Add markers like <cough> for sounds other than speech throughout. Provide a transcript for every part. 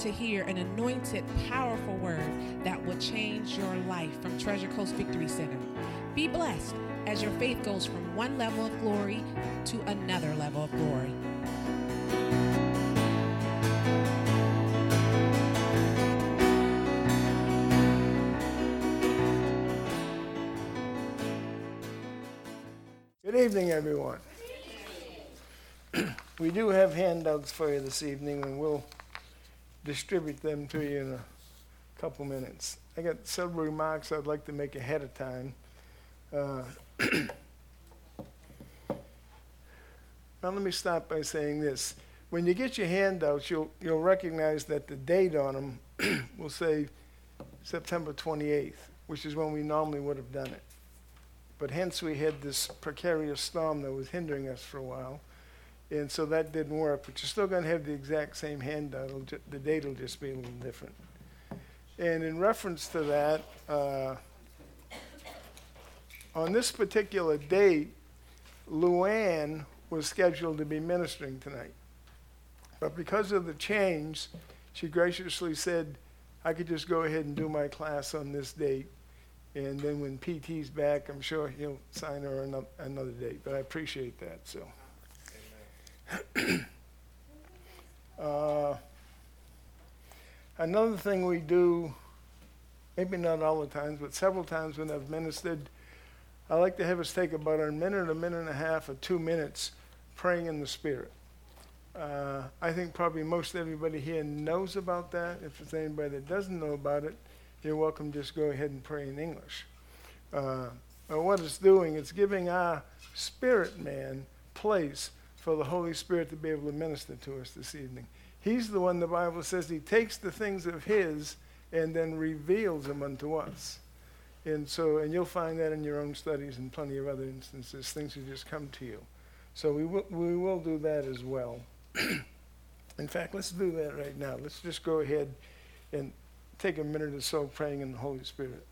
to hear an anointed, powerful word that will change your life from Treasure Coast Victory Center. Be blessed as your faith goes from one level of glory to another level of glory. Good evening, everyone. <clears throat> we do have handouts for you this evening, and we'll distribute them to you in a couple minutes. I got several remarks I'd like to make ahead of time. Uh, <clears throat> now, let me start by saying this. When you get your handouts, you'll, you'll recognize that the date on them <clears throat> will say September 28th, which is when we normally would have done it. But hence, we had this precarious storm that was hindering us for a while. And so that didn't work. But you're still going to have the exact same handout. Ju- the date will just be a little different. And in reference to that, uh, on this particular date, Luann was scheduled to be ministering tonight. But because of the change, she graciously said, I could just go ahead and do my class on this date. And then when PT's back, I'm sure he'll sign her ano- another date. But I appreciate that, so. Uh, Another thing we do, maybe not all the times, but several times when I've ministered, I like to have us take about a minute, a minute and a half, or two minutes praying in the Spirit. Uh, I think probably most everybody here knows about that. If there's anybody that doesn't know about it, you're welcome to just go ahead and pray in English. Uh, what it's doing, it's giving our spirit man place for the Holy Spirit to be able to minister to us this evening. He's the one the Bible says he takes the things of his and then reveals them unto us. And so, and you'll find that in your own studies and plenty of other instances, things will just come to you. So we will, we will do that as well. <clears throat> in fact, let's do that right now. Let's just go ahead and take a minute or so praying in the Holy Spirit.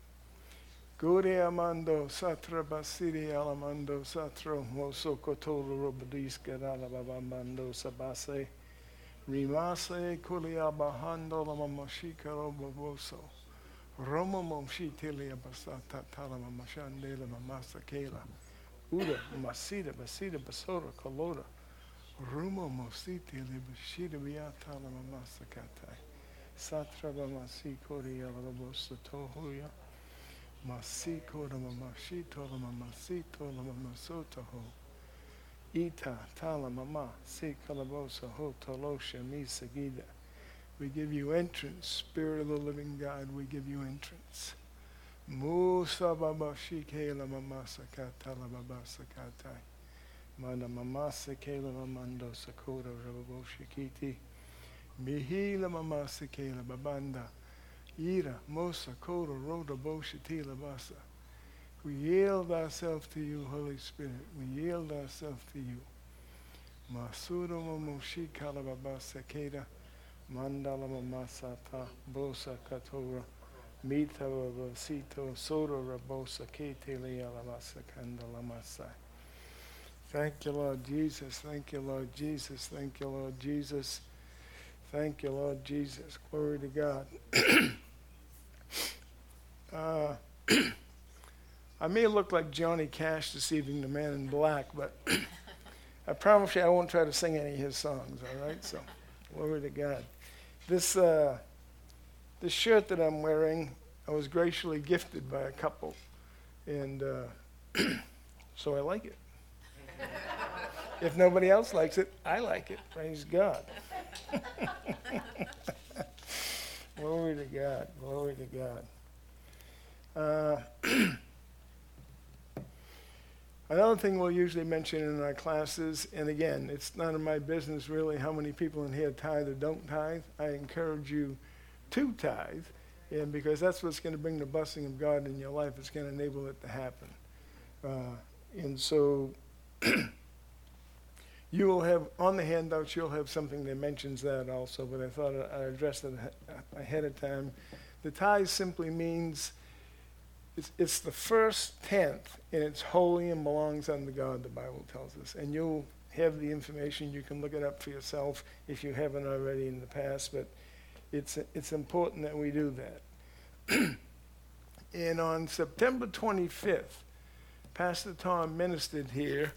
Guri amando satra basiri alamando satro moso kotolo robadiska alababamando sabase. Rimase kulia bahando lamamashika roboboso romo momshitilia basata talama mashandela mamasa kela uda masida basida basora kolora. Rumo mositi libashida biatala mamasa katai satra bamasi kuria roboso tohuya Masiko lama mashito lama masito lama masota ho. Ita tala mama se kalabosa ho talosha mi sagida. We give you entrance, Spirit of the living God, we give you entrance. Musa baba shike lama masakata lama basakatai. Mana mama seke lama mando sakura rababo shikiti. Mihi lama masake lama banda. Ira, Mosa, Koda, Basa. We yield ourselves to you, Holy Spirit. We yield ourselves to you. Kalababasa Keda, Mandala Bosa Katora, Mita Soda Rabosa Kete Lealabasa. Thank you, Lord Jesus. Thank you, Lord Jesus. Thank you, Lord Jesus. Thank you, Lord Jesus. Glory to God. <clears throat> Uh, <clears throat> I may look like Johnny Cash this evening, the man in black, but <clears throat> I promise you I won't try to sing any of his songs, all right? So, glory to God. This, uh, this shirt that I'm wearing, I was graciously gifted by a couple, and uh, <clears throat> so I like it. <laughs> if nobody else likes it, I like it. Praise God. <laughs> glory to God. Glory to God. Uh, <clears throat> another thing we'll usually mention in our classes, and again, it's none of my business really how many people in here tithe or don't tithe. I encourage you to tithe, and because that's what's going to bring the blessing of God in your life. It's going to enable it to happen. Uh, and so <clears throat> you will have, on the handouts, you'll have something that mentions that also, but I thought I'd address it ahead of time. The tithe simply means it's, it's the first tenth, and it's holy and belongs unto God, the Bible tells us. And you'll have the information. You can look it up for yourself if you haven't already in the past. But it's, it's important that we do that. <clears throat> and on September 25th, Pastor Tom ministered here.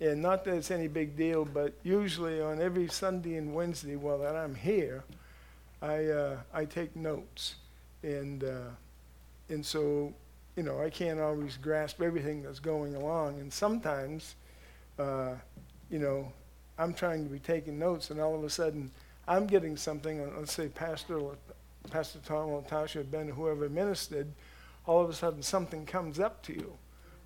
And not that it's any big deal, but usually on every Sunday and Wednesday while that I'm here, I, uh, I take notes. And, uh, and so, you know, I can't always grasp everything that's going along. And sometimes, uh, you know, I'm trying to be taking notes, and all of a sudden, I'm getting something. Uh, let's say Pastor, Pastor Tom, or Ben, whoever ministered. All of a sudden, something comes up to you.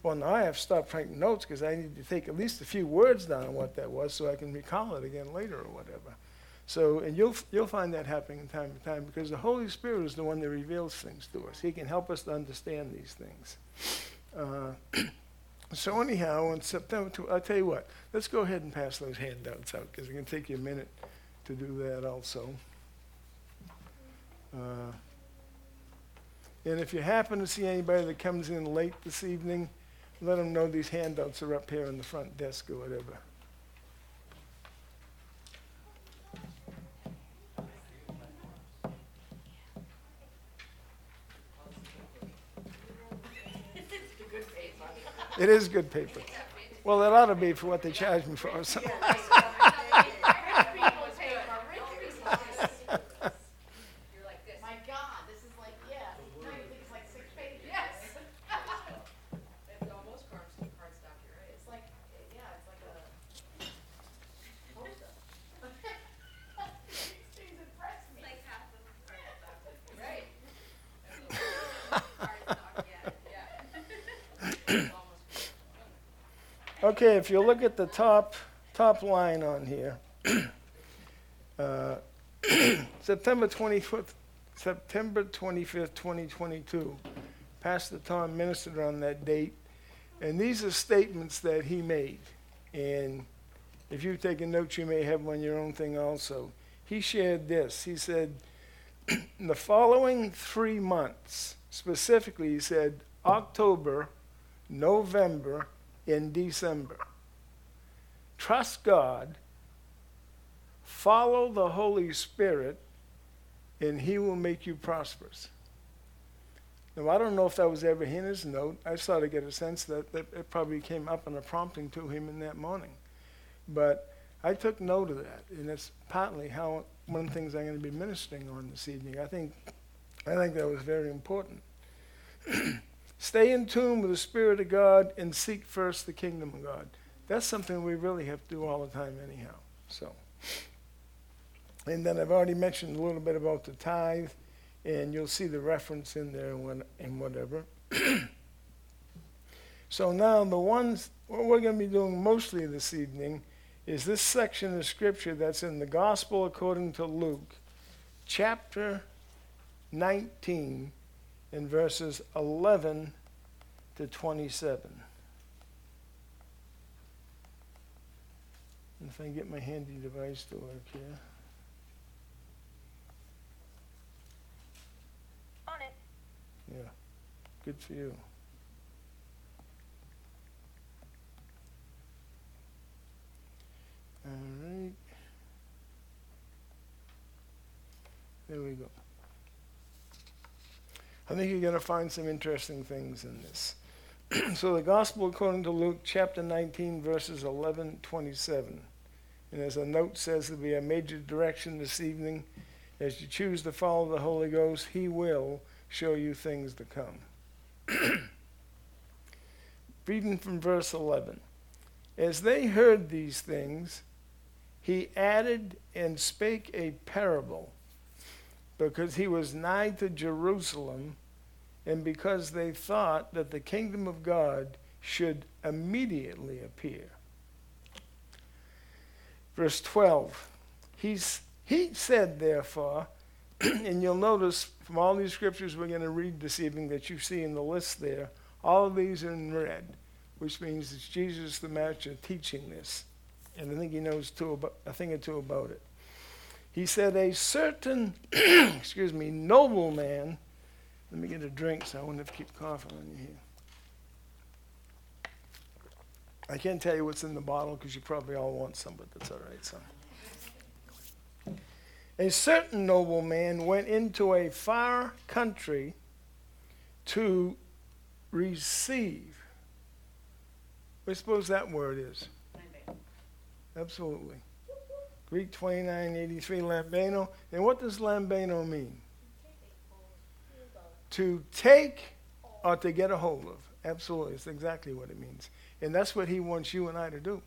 Well, now I have stopped taking notes because I need to take at least a few words down on what that was, so I can recall it again later or whatever. So, and you'll you'll find that happening time to time because the Holy Spirit is the one that reveals things to us. He can help us to understand these things. Uh, <clears throat> so anyhow, in September, i I'll tell you what. Let's go ahead and pass those handouts out because it's going to take you a minute to do that also. Uh, and if you happen to see anybody that comes in late this evening, let them know these handouts are up here in the front desk or whatever. It is good paper. Well, it ought to be for what they charge me for. So. Okay, if you look at the top top line on here, <clears throat> uh, <clears throat> September 25th, September 25th, 2022, Pastor Tom ministered on that date, and these are statements that he made. And if you've taken notes, you may have them on your own thing also. He shared this. He said, in <clears throat> the following three months, specifically, he said October, November, in December. Trust God, follow the Holy Spirit, and He will make you prosperous. Now, I don't know if that was ever in his note. I started to get a sense that, that it probably came up in a prompting to him in that morning. But I took note of that, and it's partly how one of the things I'm going to be ministering on this evening. I think, I think that was very important. <clears throat> Stay in tune with the Spirit of God and seek first the kingdom of God. That's something we really have to do all the time, anyhow. So, and then I've already mentioned a little bit about the tithe, and you'll see the reference in there and whatever. <clears throat> so now the ones what we're going to be doing mostly this evening is this section of scripture that's in the Gospel according to Luke, chapter 19 in verses 11 to 27. If I get my handy device to work here. On it. Yeah, good for you. All right. There we go. I think you're going to find some interesting things in this. <clears throat> so the gospel according to Luke chapter 19 verses 11 27. And as a note says there'll be a major direction this evening, as you choose to follow the Holy Ghost, he will show you things to come. <clears throat> Reading from verse 11. As they heard these things, he added and spake a parable because he was nigh to Jerusalem, and because they thought that the kingdom of God should immediately appear. Verse 12. He's, he said, therefore, <clears throat> and you'll notice from all these scriptures we're going to read this evening that you see in the list there, all of these are in red, which means it's Jesus the Master teaching this. And I think he knows about, a thing or two about it. He said, A certain, <clears throat> excuse me, nobleman. Let me get a drink so I won't have to keep coughing on you here. I can't tell you what's in the bottle because you probably all want some, but that's all right. So, A certain nobleman went into a far country to receive. What do you suppose that word is? Absolutely. Greek 2983, lambano. And what does lambano mean? To take or to get a hold of. Absolutely. It's exactly what it means. And that's what he wants you and I to do.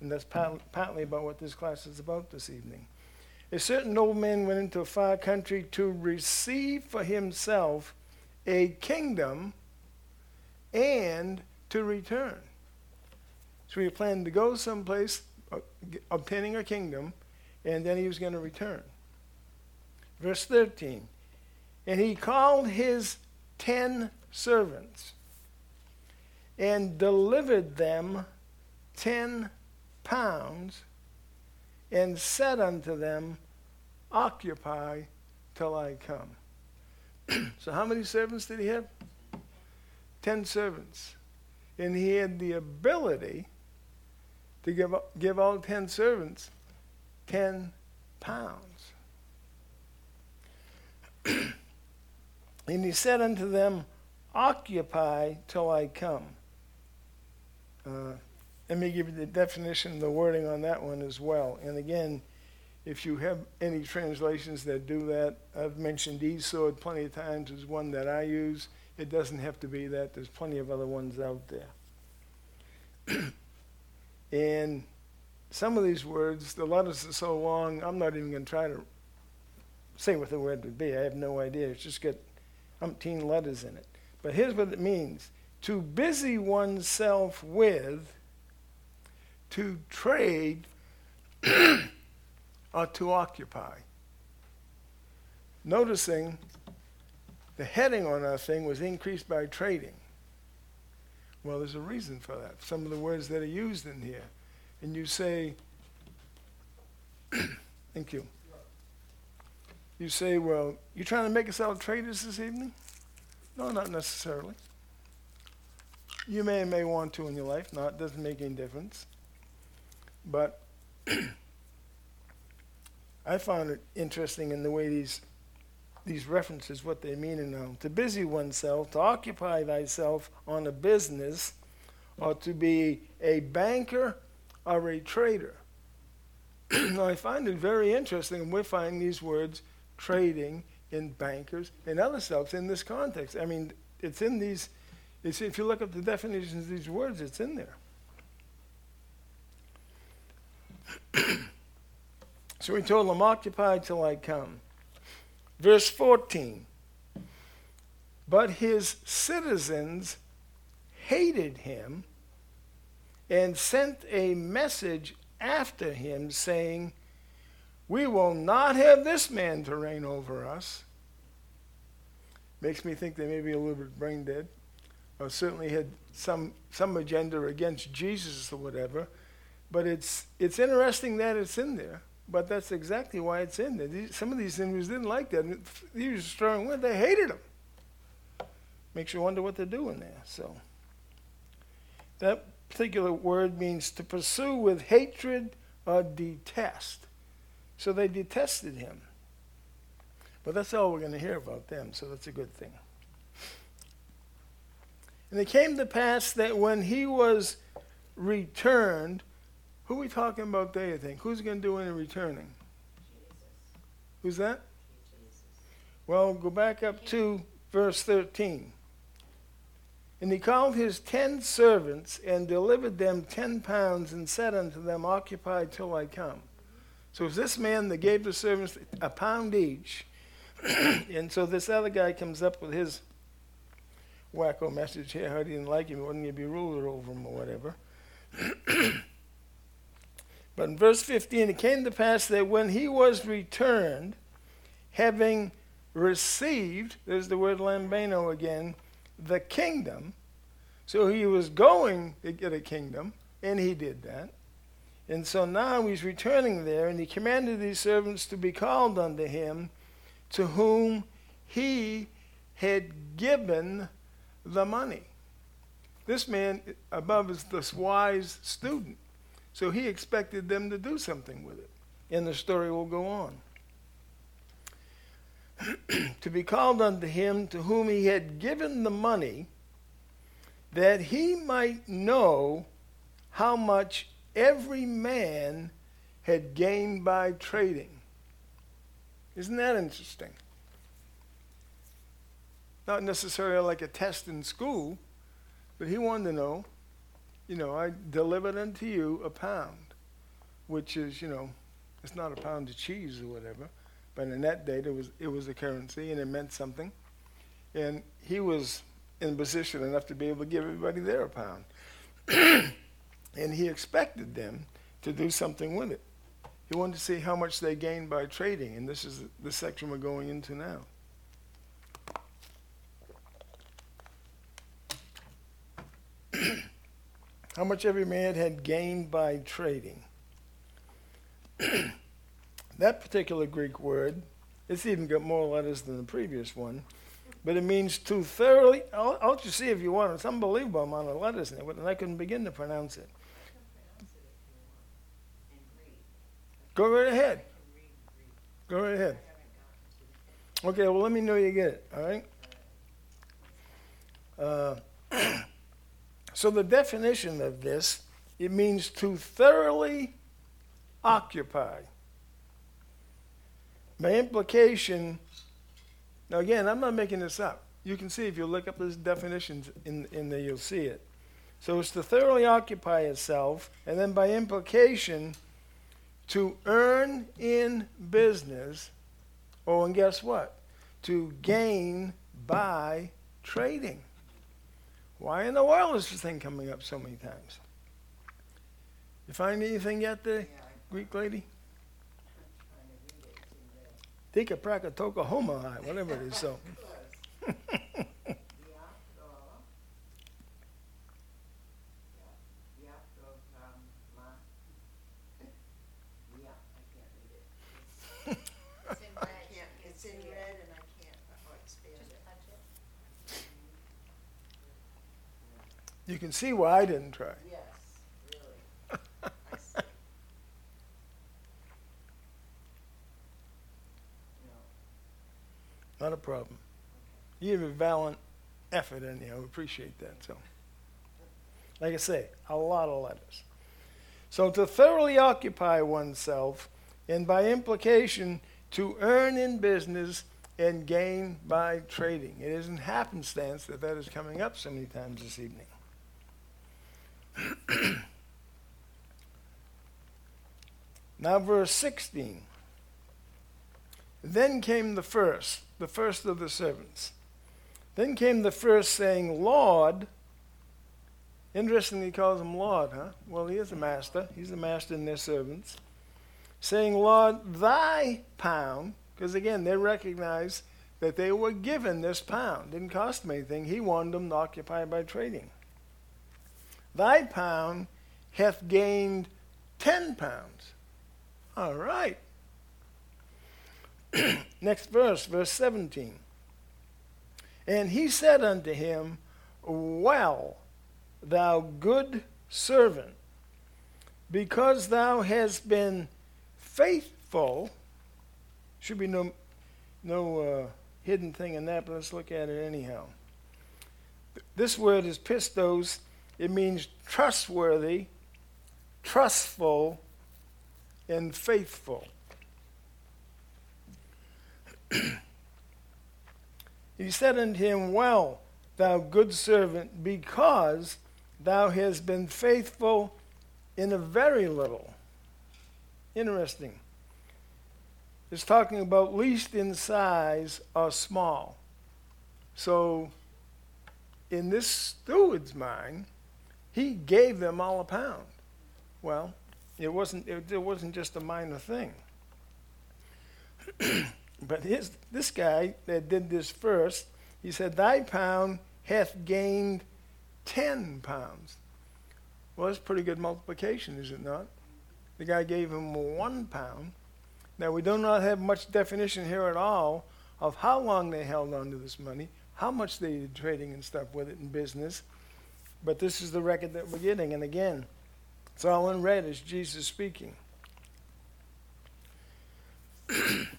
And that's partly about what this class is about this evening. A certain old man went into a far country to receive for himself a kingdom and to return. So he planned to go someplace, Uh, obtaining a kingdom, and then he was going to return. Verse 13. And he called his ten servants and delivered them ten pounds and said unto them, Occupy till I come. <clears throat> so, how many servants did he have? Ten servants. And he had the ability to give, give all ten servants ten pounds. <clears throat> and he said unto them, Occupy till I come. Uh, let me give you the definition, the wording on that one as well. And again, if you have any translations that do that, I've mentioned eSword plenty of times as one that I use. It doesn't have to be that. There's plenty of other ones out there. <clears throat> and some of these words, the letters are so long, I'm not even going to try to say what the word would be. I have no idea. It's just got umpteen letters in it. But here's what it means to busy oneself with to trade <clears throat> or to occupy. Noticing the heading on our thing was increased by trading. Well, there's a reason for that. Some of the words that are used in here. And you say, <clears throat> thank you. You say, well, you're trying to make us out traders this evening? No, not necessarily. You may may want to in your life. Not doesn't make any difference. But <clears throat> I found it interesting in the way these these references, what they mean in them. Um, to busy oneself, to occupy thyself on a business, or to be a banker or a trader. <clears throat> now, I find it very interesting, and we find these words trading in bankers and other stuff in this context. I mean, it's in these, it's, if you look up the definitions of these words, it's in there. <clears throat> so he told them, Occupy till I come. Verse 14. But his citizens hated him and sent a message after him saying, We will not have this man to reign over us. Makes me think they may be a little bit brain dead, or certainly had some, some agenda against Jesus or whatever. But it's, it's interesting that it's in there. But that's exactly why it's in there. These, some of these Hindus didn't like that. He was strong with They hated him. Makes you wonder what they're doing there. So that particular word means to pursue with hatred or detest. So they detested him. But that's all we're going to hear about them, so that's a good thing. And it came to pass that when he was returned, who are we talking about think? Who's going to do any returning? Jesus. Who's that? Jesus. Well, go back up to verse 13. And he called his ten servants and delivered them ten pounds and said unto them, Occupy till I come. So it was this man that gave the servants a pound each. <clears throat> and so this other guy comes up with his wacko message here how he didn't like him, he wasn't going to be ruler over him or whatever. <clears throat> But in verse 15, it came to pass that when he was returned, having received, there's the word lambano again, the kingdom. So he was going to get a kingdom, and he did that. And so now he's returning there, and he commanded these servants to be called unto him, to whom he had given the money. This man above is this wise student. So he expected them to do something with it. And the story will go on. <clears throat> to be called unto him to whom he had given the money, that he might know how much every man had gained by trading. Isn't that interesting? Not necessarily like a test in school, but he wanted to know, you know, I delivered unto you a pound, which is, you know, it's not a pound of cheese or whatever, but in that day it was it was a currency and it meant something. And he was in position enough to be able to give everybody there a pound. <clears throat> and he expected them to do something with it. He wanted to see how much they gained by trading, and this is the section we're going into now. How much every man had gained by trading. <clears throat> that particular Greek word, it's even got more letters than the previous one, but it means to thoroughly. I'll, I'll just see if you want. It's unbelievable amount of letters in it, and I couldn't begin to pronounce it. Go right ahead. Go right ahead. Okay, well, let me know you get it, all right? Uh, <clears throat> so, the definition of this it means to thoroughly occupy. By implication, now again, I'm not making this up. You can see if you look up these definitions in, in there, you'll see it. So it's to thoroughly occupy itself, and then by implication, to earn in business, oh, and guess what? To gain by trading. Why in the world is this thing coming up so many times? You find anything yet there, Greek lady? Tika Praka Toka whatever it is. So. <laughs> You can see why I didn't try. Yes, really. no. Not a problem. You have a valiant effort in you. I appreciate that. So, like I say, a lot of letters. So, to thoroughly occupy oneself, and by implication, to earn in business and gain by trading. It isn't happenstance that that is coming up so many times this evening. <clears throat> now, verse 16. Then came the first, the first of the servants. Then came the first, saying, Lord. Interestingly, he calls him Lord, huh? Well, he is a master. He's the master in their servants. Saying, Lord, thy pound, because again, they recognize that they were given this pound. Didn't cost them anything. He wanted them to occupy by trading. Thy pound hath gained ten pounds. All right. <clears throat> Next verse, verse 17. And he said unto him, Well, thou good servant, because thou hast been faithful, should be no, no uh, hidden thing in that, but let's look at it anyhow. This word is pistos, it means trustworthy, trustful, and faithful. <clears throat> he said unto him, Well, thou good servant, because thou hast been faithful in a very little. Interesting. It's talking about least in size or small. So, in this steward's mind, he gave them all a pound. Well, it wasn't, it, it wasn't just a minor thing. <clears throat> but his, this guy that did this first, he said, Thy pound hath gained 10 pounds. Well, that's pretty good multiplication, is it not? The guy gave him one pound. Now, we do not have much definition here at all of how long they held on to this money, how much they did trading and stuff with it in business. But this is the record that we're getting. And again, it's all in red as Jesus speaking. <clears throat>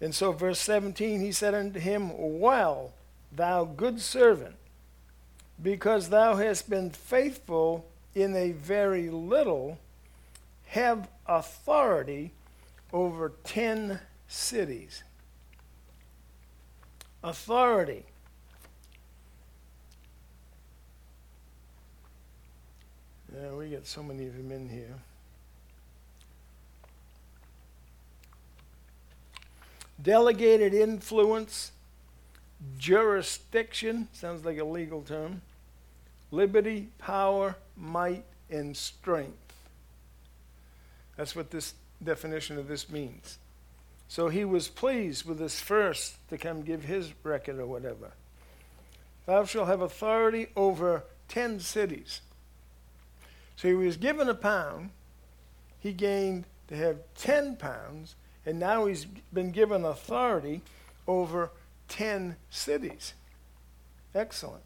And so, verse 17, he said unto him, Well, thou good servant, because thou hast been faithful in a very little, have authority over ten cities. Authority. Yeah, we got so many of them in here. Delegated influence, jurisdiction, sounds like a legal term, liberty, power, might, and strength. That's what this definition of this means. So he was pleased with this first to come give his record or whatever. Thou shalt have authority over ten cities. So he was given a pound, he gained to have ten pounds, and now he's been given authority over ten cities. Excellent.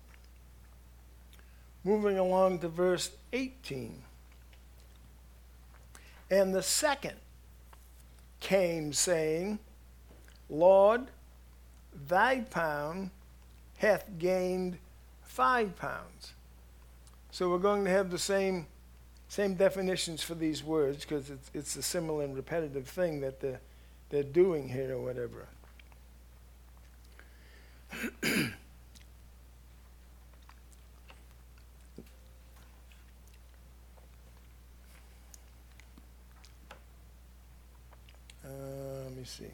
Moving along to verse 18. And the second came, saying, Lord, thy pound hath gained five pounds. So we're going to have the same, same definitions for these words because it's, it's a similar and repetitive thing that they're, they're doing here or whatever. <clears throat> Uh, let me see.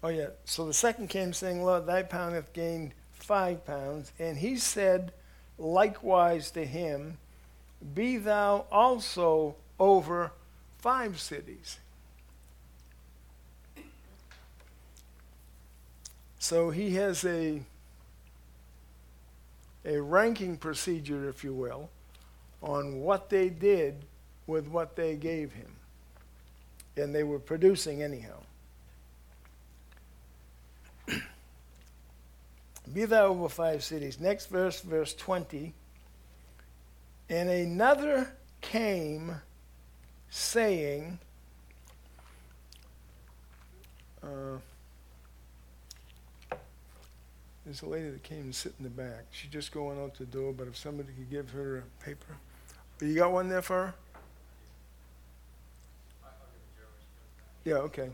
Oh, yeah. So the second came saying, Lord, thy pound hath gained five pounds. And he said likewise to him, Be thou also over five cities. So he has a, a ranking procedure, if you will, on what they did with what they gave him and they were producing anyhow. <clears throat> Be thou over five cities. Next verse, verse 20. And another came saying, uh, there's a lady that came and sit in the back. She's just going out the door, but if somebody could give her a paper. You got one there for her? Yeah, okay.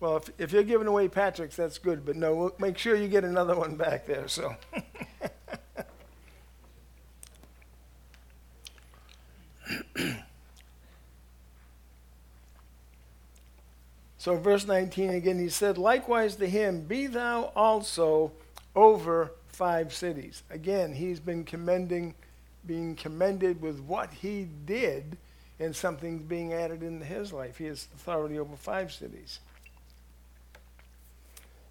Well, if, if you're giving away Patrick's, that's good, but no, we'll make sure you get another one back there, so. <laughs> so, verse 19 again, he said, Likewise to him, be thou also over five cities. Again, he's been commending, being commended with what he did and something's being added into his life. He has authority over five cities.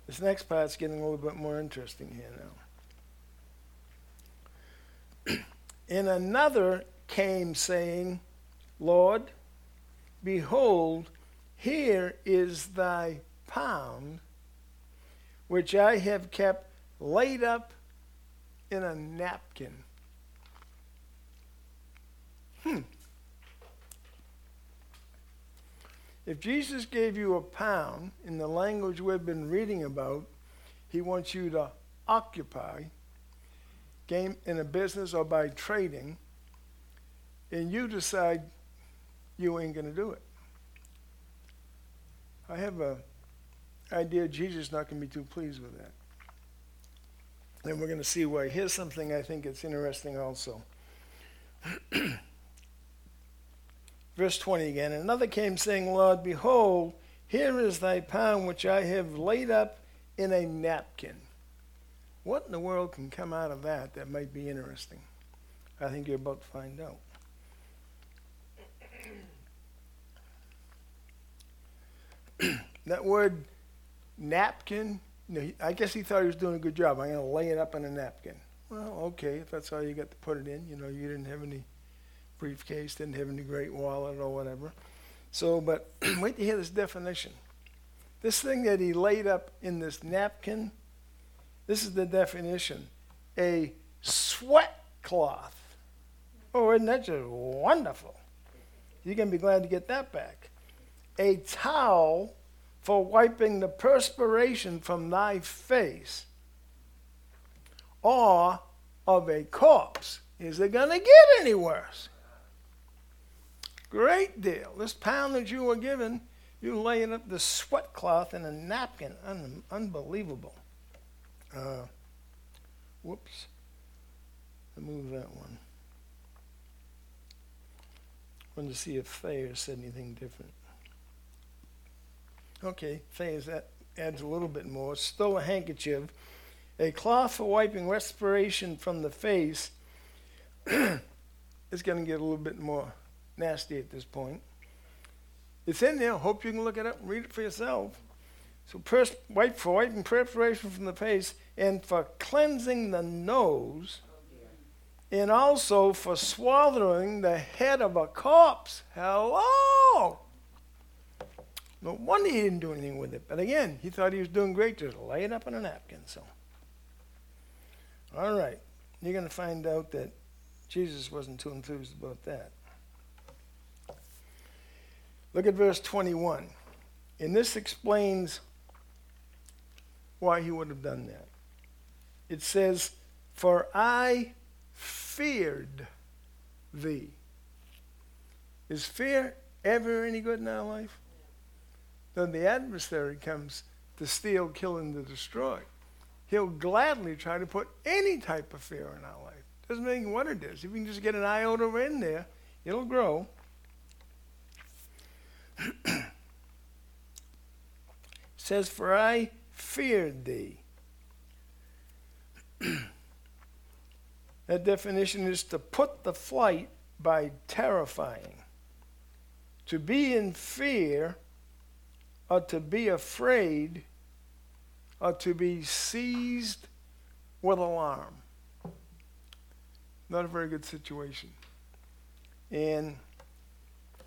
This next part's getting a little bit more interesting here now. <clears throat> and another came saying, Lord, behold, here is thy pound, which I have kept laid up in a napkin. Hmm. If Jesus gave you a pound in the language we've been reading about, he wants you to occupy game in a business or by trading, and you decide you ain't going to do it. I have a idea Jesus is not going to be too pleased with that. And we're going to see why. Here's something I think it's interesting also. <clears throat> Verse 20 again. Another came saying, Lord, behold, here is thy pound which I have laid up in a napkin. What in the world can come out of that that might be interesting? I think you're about to find out. <clears throat> that word napkin, you know, I guess he thought he was doing a good job. I'm going to lay it up in a napkin. Well, okay, if that's all you got to put it in, you know, you didn't have any briefcase, didn't have any great wallet or whatever. So, but <clears throat> wait to hear this definition. This thing that he laid up in this napkin, this is the definition a sweat cloth. Oh, isn't that just wonderful? You're going to be glad to get that back. A towel for wiping the perspiration from thy face, or of a corpse. Is it going to get any worse? Great deal. This pound that you were given, you laying up the sweat cloth in a napkin. Un- unbelievable. Uh, whoops. Move that one. I wanted to see if Thayer said anything different. Okay, Thayer's that adds a little bit more. Still a handkerchief. A cloth for wiping respiration from the face it's going to get a little bit more nasty at this point. It's in there. Hope you can look it up and read it for yourself. So, pers- wipe for wiping perspiration from the face and for cleansing the nose and also for swaddling the head of a corpse. Hello! No wonder he didn't do anything with it. But again, he thought he was doing great. Just lay it up on a napkin. So, all right, you're going to find out that Jesus wasn't too enthused about that. Look at verse 21. And this explains why he would have done that. It says, For I feared thee. Is fear ever any good in our life? Then the adversary comes to steal, kill, and to destroy. He'll gladly try to put any type of fear in our life. Doesn't matter what it is. If you can just get an iota in there, it'll grow. <clears throat> says, For I feared thee. <clears throat> that definition is to put the flight by terrifying. To be in fear, or to be afraid, or to be seized with alarm. Not a very good situation. And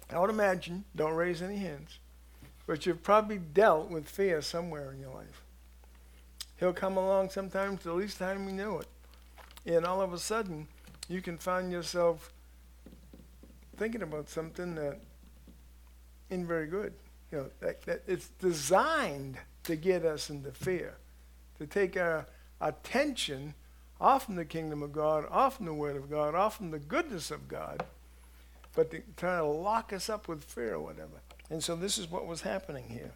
I would imagine, don't raise any hands, but you've probably dealt with fear somewhere in your life. He'll come along sometimes the least time you know it. And all of a sudden, you can find yourself thinking about something that isn't very good. You know, that, that it's designed to get us into fear, to take our attention off from the kingdom of God, off from the word of God, off from the goodness of God, but to try to lock us up with fear or whatever. And so this is what was happening here.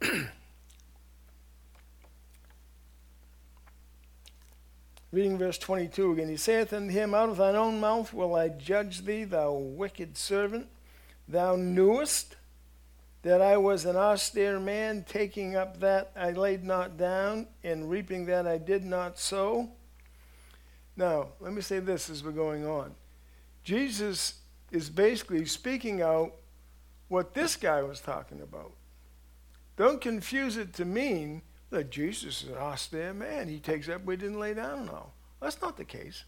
<clears throat> Reading verse 22 again, he saith unto him, Out of thine own mouth will I judge thee, thou wicked servant. Thou knewest that I was an austere man, taking up that I laid not down, and reaping that I did not sow. Now, let me say this as we're going on. Jesus is basically speaking out what this guy was talking about. Don't confuse it to mean that Jesus is an austere man. He takes up he didn't lay down and all. That's not the case.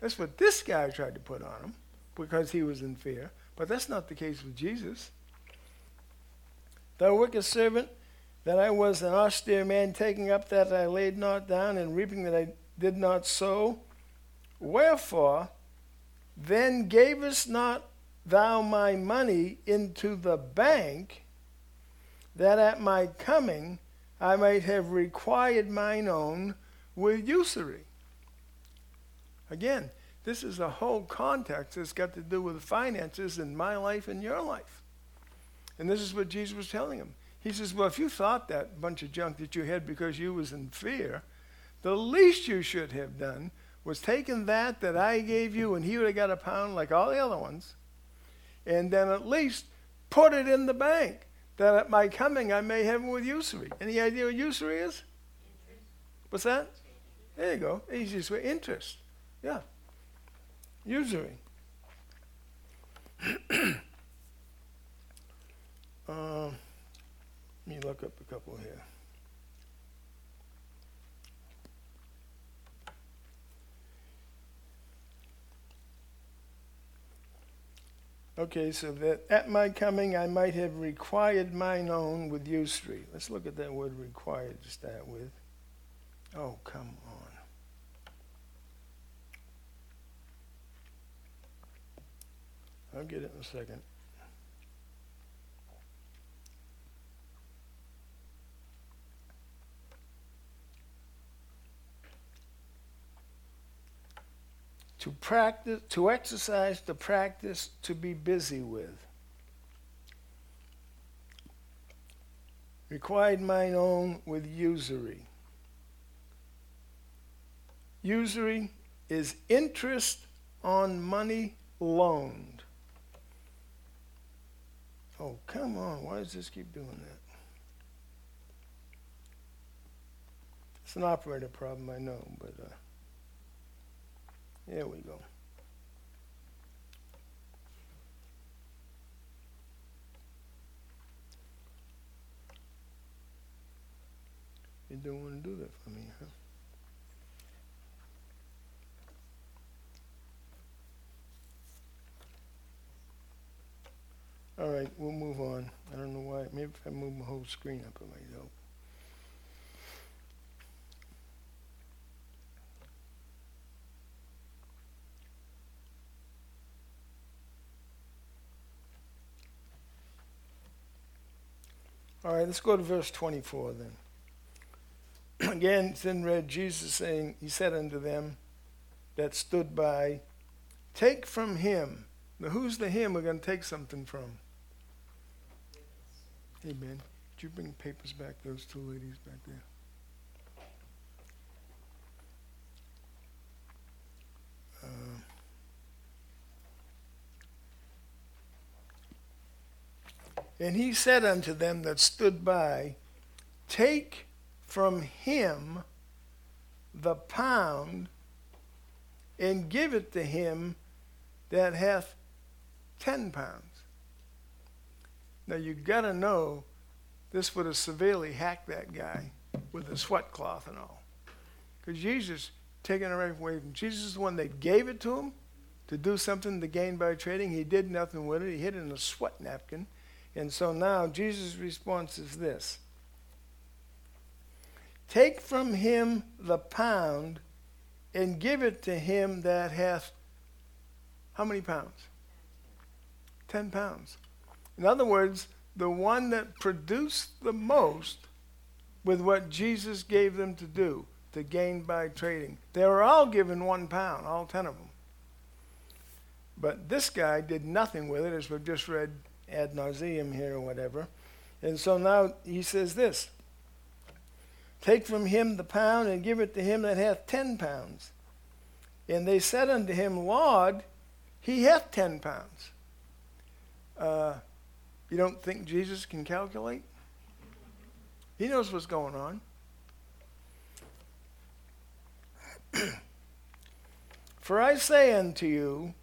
That's what this guy tried to put on him because he was in fear. But that's not the case with Jesus. Thou wicked servant, that I was an austere man, taking up that I laid not down, and reaping that I did not sow. Wherefore, then gavest not thou my money into the bank, that at my coming I might have required mine own with usury. Again, this is a whole context that's got to do with finances in my life and your life. And this is what Jesus was telling him. He says, Well, if you thought that bunch of junk that you had because you was in fear, the least you should have done was taken that that I gave you and he would have got a pound like all the other ones, and then at least put it in the bank that at my coming I may have him with usury. Any idea what usury is? Interest. What's that? There you go. Easiest way. Interest. Yeah. Usury. uh, <coughs> let me look up a couple here. Okay, so that at my coming I might have required mine own with usury. Let's look at that word required to start with. Oh, come on. I'll get it in a second. To practice, to exercise the practice to be busy with. Required mine own with usury. Usury is interest on money loaned. Oh, come on. Why does this keep doing that? It's an operator problem, I know, but uh, there we go. You don't want to do that for me, huh? All right, we'll move on. I don't know why. Maybe if I move my whole screen up, it might help. All right, let's go to verse 24 then. <clears throat> Again, it's in red, Jesus saying, He said unto them that stood by, Take from him. Now, who's the him we're going to take something from? Amen. Did you bring papers back, those two ladies back there? Uh, and he said unto them that stood by, Take from him the pound and give it to him that hath ten pounds. Now you got to know this would have severely hacked that guy with the sweat cloth and all. Because Jesus taking it away from Jesus is the one that gave it to him to do something to gain by trading. He did nothing with it. He hid it in a sweat napkin. And so now Jesus' response is this Take from him the pound and give it to him that hath how many pounds? Ten pounds. In other words, the one that produced the most with what Jesus gave them to do to gain by trading. They were all given one pound, all ten of them. But this guy did nothing with it, as we've just read ad nauseum here or whatever. And so now he says this Take from him the pound and give it to him that hath ten pounds. And they said unto him, Lord, he hath ten pounds. Uh, you don't think Jesus can calculate? He knows what's going on. <clears throat> For I say unto you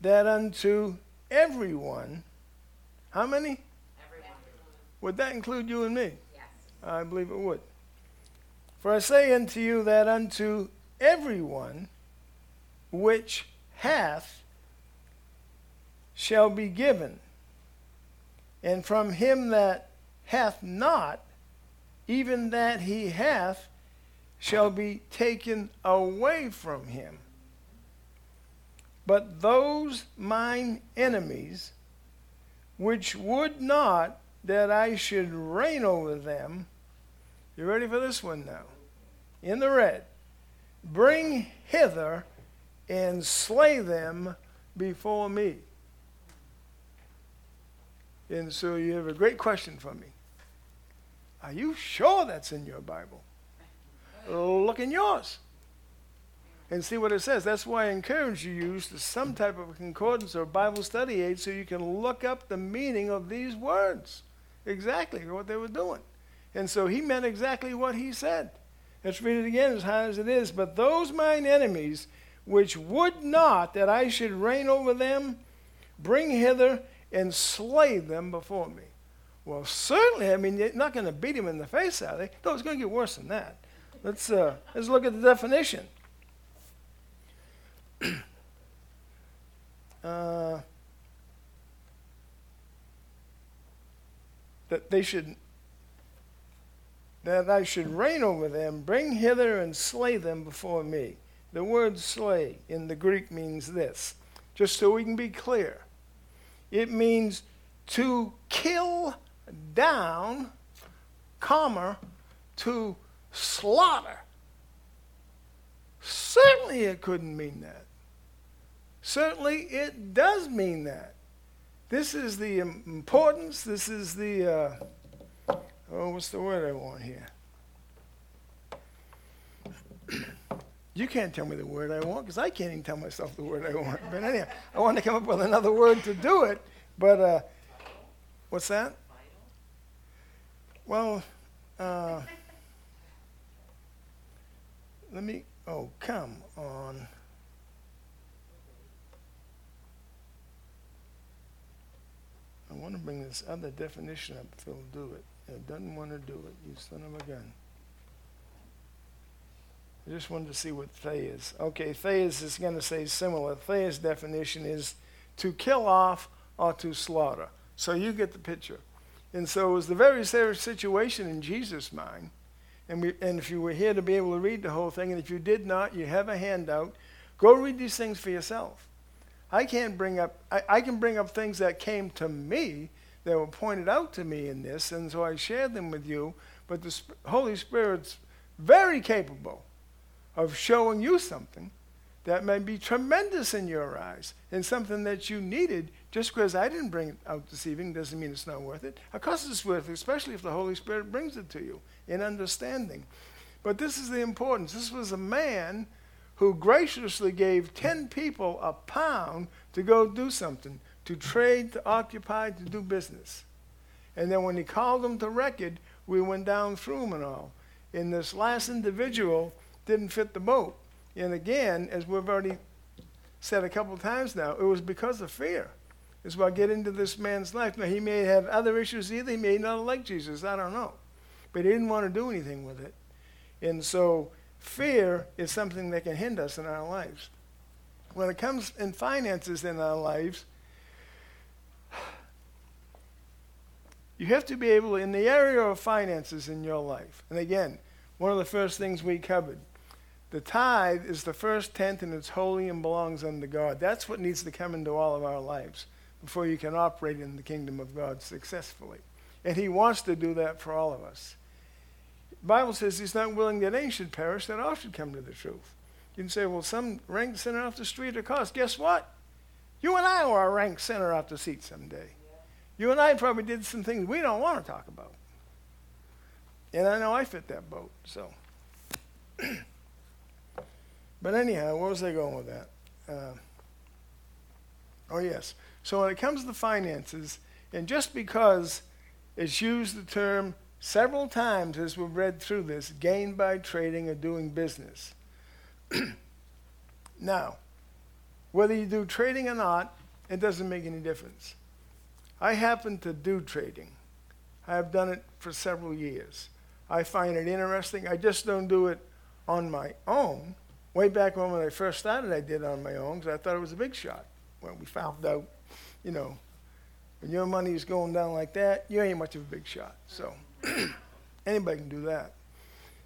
that unto everyone, how many? Everyone. Would that include you and me? Yes. I believe it would. For I say unto you that unto everyone which hath shall be given, and from him that hath not, even that he hath, shall be taken away from him. But those mine enemies, which would not that I should reign over them, you ready for this one now? In the red. Bring hither and slay them before me. And so you have a great question for me. Are you sure that's in your Bible? Look in yours and see what it says. That's why I encourage you to use some type of concordance or Bible study aid so you can look up the meaning of these words. Exactly what they were doing. And so he meant exactly what he said. Let's read it again as high as it is. But those mine enemies which would not that I should reign over them, bring hither and slay them before me. Well, certainly, I mean, you're not going to beat him in the face, are they? No, it's going to get worse than that. Let's, uh, let's look at the definition. <clears throat> uh, that they should that I should reign over them, bring hither and slay them before me. The word slay in the Greek means this, just so we can be clear. It means to kill down, comma, to slaughter. Certainly it couldn't mean that. Certainly, it does mean that. This is the importance, this is the, uh, oh, what's the word I want here? <clears throat> You can't tell me the word I want because I can't even tell myself the word I want. But anyhow, I want to come up with another word to do it. But uh, what's that? Well, uh, let me. Oh, come on. I want to bring this other definition up it'll do it. It doesn't want to do it, you son of a gun. I just wanted to see what Thayer's. Okay, Thayer's is going to say similar. Thayer's definition is to kill off or to slaughter. So you get the picture. And so it was the very same situation in Jesus' mind. And, we, and if you were here to be able to read the whole thing, and if you did not, you have a handout. Go read these things for yourself. I can't bring up, I, I can bring up things that came to me that were pointed out to me in this, and so I shared them with you. But the Holy Spirit's very capable of showing you something that may be tremendous in your eyes and something that you needed just because I didn't bring it out this evening doesn't mean it's not worth it. Of course it's worth it, especially if the Holy Spirit brings it to you in understanding. But this is the importance. This was a man who graciously gave 10 people a pound to go do something, to trade, to occupy, to do business. And then when he called them to record, we went down through them and all. In this last individual, didn't fit the boat. And again, as we've already said a couple times now, it was because of fear. Is what get into this man's life. Now he may have other issues either. He may not like Jesus. I don't know, but he didn't want to do anything with it. And so fear is something that can hinder us in our lives. When it comes in finances in our lives, you have to be able, in the area of finances in your life, and again, one of the first things we covered the tithe is the first tenth and it's holy and belongs unto God. That's what needs to come into all of our lives before you can operate in the kingdom of God successfully. And He wants to do that for all of us. The Bible says He's not willing that any should perish, that all should come to the truth. You can say, well, some rank sinner off the street or cost. Guess what? You and I are a rank sinner off the seat someday. You and I probably did some things we don't want to talk about. And I know I fit that boat, so. <clears throat> But anyhow, where was I going with that? Uh, oh, yes. So when it comes to the finances, and just because it's used the term several times as we've read through this, gain by trading or doing business. <clears throat> now, whether you do trading or not, it doesn't make any difference. I happen to do trading. I have done it for several years. I find it interesting. I just don't do it on my own Way back when, when I first started, I did on my own because I thought it was a big shot. When we found out, you know, when your money is going down like that, you ain't much of a big shot. So <clears throat> anybody can do that.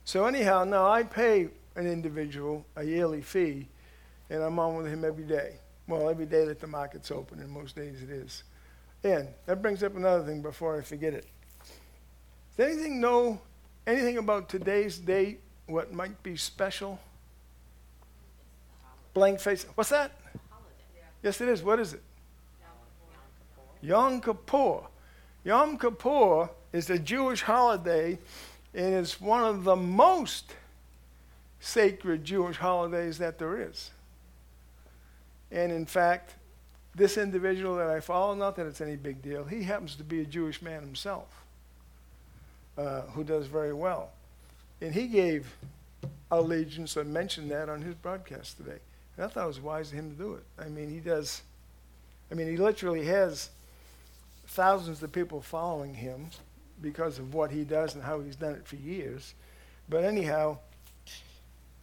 So anyhow, now I pay an individual a yearly fee, and I'm on with him every day. Well, every day that the market's open, and most days it is. And that brings up another thing before I forget it. Does anything know anything about today's date, what might be special? Blank face. What's that? Yes, it is. What is it? Yom Kippur. Yom Kippur is a Jewish holiday and it's one of the most sacred Jewish holidays that there is. And in fact, this individual that I follow, not that it's any big deal, he happens to be a Jewish man himself uh, who does very well. And he gave allegiance and mentioned that on his broadcast today. I thought it was wise of him to do it. I mean, he does, I mean, he literally has thousands of people following him because of what he does and how he's done it for years. But anyhow,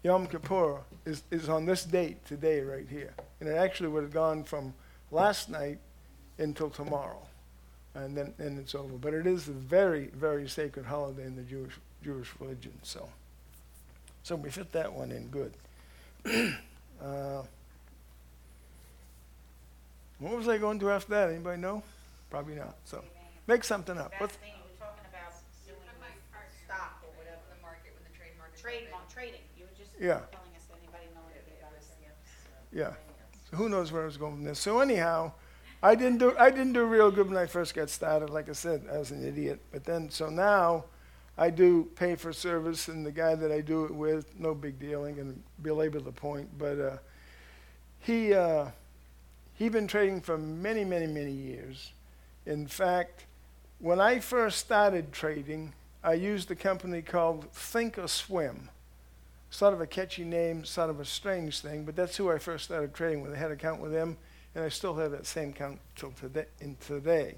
Yom Kippur is, is on this date today, right here. And it actually would have gone from last night until tomorrow. And then and it's over. But it is a very, very sacred holiday in the Jewish Jewish religion. So so we fit that one in good. <clears throat> Uh, what was I going to after that? Anybody know? Probably not. So make something up. That's the thing, we're talking about doing stock or whatever. The market, when the trade market. Trade, on trading, you were just Yeah. telling us, anybody know anything about this? Yeah. So who knows where I was going from this? So anyhow, I didn't do I didn't do real good when I first got started. Like I said, I was an idiot. But then so now I do pay for service, and the guy that I do it with, no big deal. Going to belabor the point, but uh, he uh, he'd been trading for many, many, many years. In fact, when I first started trading, I used a company called Think or Swim. Sort of a catchy name, sort of a strange thing, but that's who I first started trading with. I had an account with them, and I still have that same account till today. Today,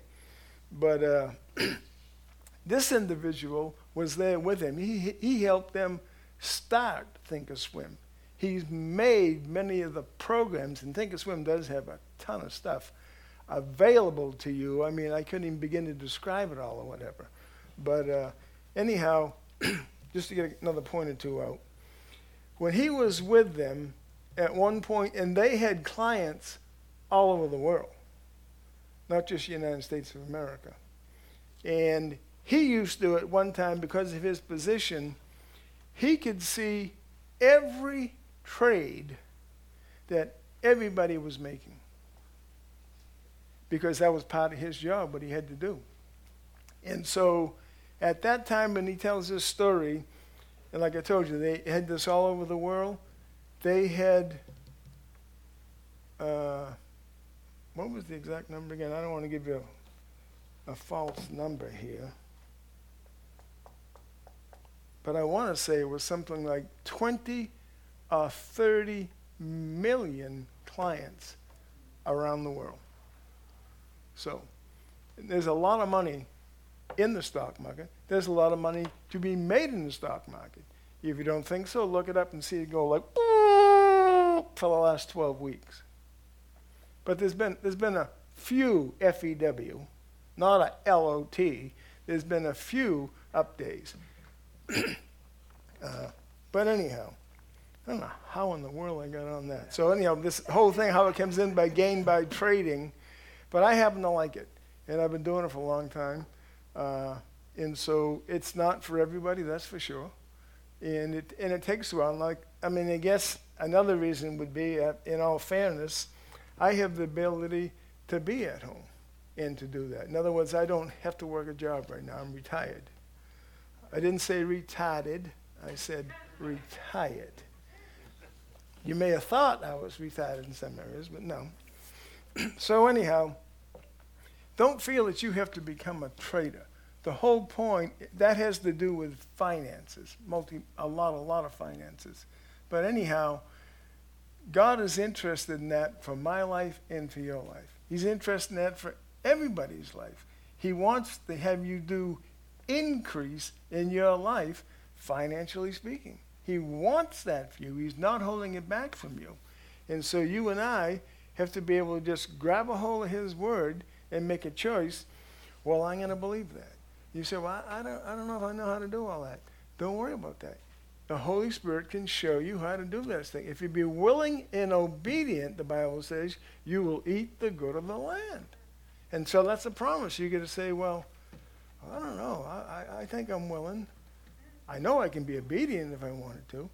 but uh, <clears throat> this individual was there with him. He, he helped them start Thinkorswim. He's made many of the programs, and Thinkorswim does have a ton of stuff available to you. I mean, I couldn't even begin to describe it all or whatever. But uh, anyhow, <clears throat> just to get another point or two out, when he was with them at one point, and they had clients all over the world, not just the United States of America. And he used to, at one time, because of his position, he could see every trade that everybody was making. Because that was part of his job, what he had to do. And so at that time, when he tells this story, and like I told you, they had this all over the world. They had, uh, what was the exact number again? I don't want to give you a, a false number here but I want to say it was something like 20 or 30 million clients around the world. So there's a lot of money in the stock market. There's a lot of money to be made in the stock market. If you don't think so, look it up and see it go like <laughs> for the last 12 weeks. But there's been, there's been a few FEW, not a LOT. There's been a few up days. <clears throat> uh, but anyhow, I don't know how in the world I got on that. So anyhow, this whole thing, how it comes in by gain by trading, but I happen to like it, and I've been doing it for a long time. Uh, and so it's not for everybody, that's for sure. And it and it takes a while. Like I mean, I guess another reason would be, uh, in all fairness, I have the ability to be at home and to do that. In other words, I don't have to work a job right now. I'm retired. I didn't say retarded, I said retired. You may have thought I was retarded in some areas, but no. <clears throat> so, anyhow, don't feel that you have to become a trader. The whole point, that has to do with finances, multi, a lot, a lot of finances. But anyhow, God is interested in that for my life and for your life. He's interested in that for everybody's life. He wants to have you do increase in your life, financially speaking. He wants that for you. He's not holding it back from you. And so you and I have to be able to just grab a hold of His Word and make a choice. Well, I'm going to believe that. You say, well, I don't, I don't know if I know how to do all that. Don't worry about that. The Holy Spirit can show you how to do this thing. If you be willing and obedient, the Bible says, you will eat the good of the land. And so that's a promise. You get to say, well, I don't know. I, I, think I'm willing. I know I can be obedient if I wanted to,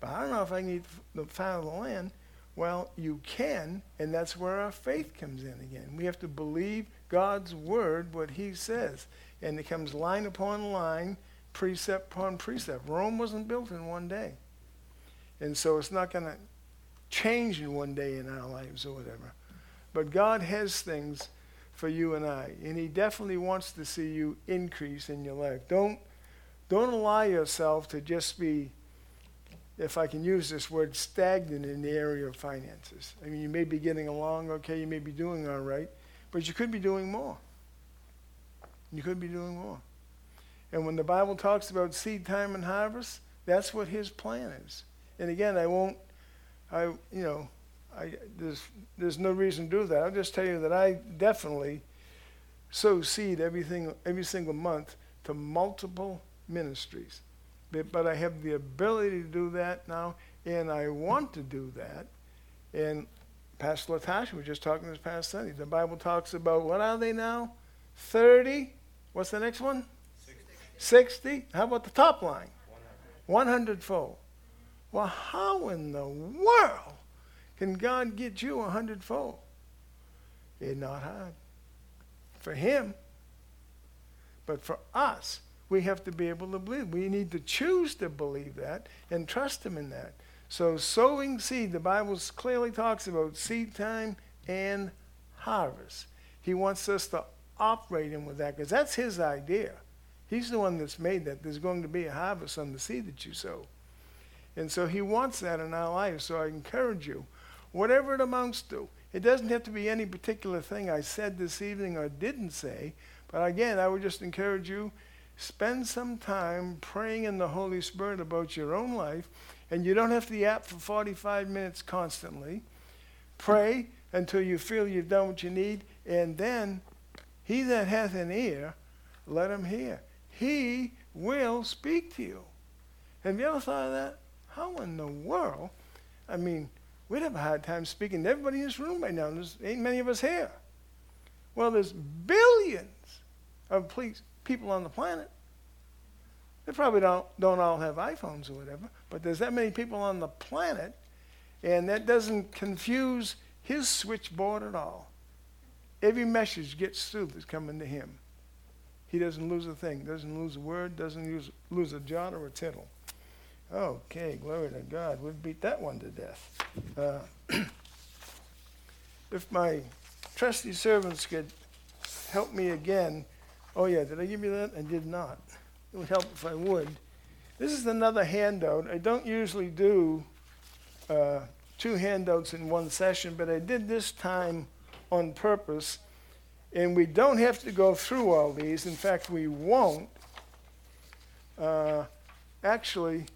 but I don't know if I eat the fat of the land. Well, you can, and that's where our faith comes in again. We have to believe God's word, what He says. And it comes line upon line, precept upon precept. Rome wasn't built in one day. And so it's not going to change in one day in our lives or whatever. But God has things for you and I. And he definitely wants to see you increase in your life. Don't, don't allow yourself to just be, if I can use this word, stagnant in the area of finances. I mean, you may be getting along okay, you may be doing all right, but you could be doing more. You could be doing more. And when the Bible talks about seed time and harvest, that's what his plan is. And again, I won't, I, you know, I, there's, there's no reason to do that. I'll just tell you that I definitely sow seed everything, every single month to multiple ministries. But, but I have the ability to do that now, and I want to do that. And Pastor Latasha was just talking this past Sunday. The Bible talks about what are they now? 30. What's the next one? 60. 60. How about the top line? 100 fold. Well, how in the world Can God get you a hundredfold? It's not hard. For Him. But for us, we have to be able to believe. We need to choose to believe that and trust Him in that. So, sowing seed, the Bible clearly talks about seed time and harvest. He wants us to operate in with that because that's His idea. He's the one that's made that. There's going to be a harvest on the seed that you sow. And so He wants that in our life. So, I encourage you, whatever it amounts to, it doesn't have to be any particular thing I said this evening or didn't say. But again, I would just encourage you spend some time praying in the Holy Spirit about your own life. And you don't have to yap for 45 minutes constantly. Pray until you feel you've done what you need. And then, he that hath an ear, let him hear. He will speak to you. Have you ever thought of that? How in the world? I mean, we'd have a hard time speaking to everybody in this room right now. There's ain't many of us here. Well, there's billions of people on the planet. They probably don't, don't all have iPhones or whatever, but there's that many people on the planet, and that doesn't confuse his switchboard at all. Every message gets through that's coming to him. He doesn't lose a thing, doesn't lose a word, doesn't use, lose a jot or a tittle. Okay, glory to God. We've beat that one to death. Uh, <clears throat> if my trusty servants could help me again Oh, yeah, did I give you that? I did not. It would help if I would. This is another handout. I don't usually do uh, two handouts in one session, but I did this time on purpose. And we don't have to go through all these. In fact, we won't. Uh, actually,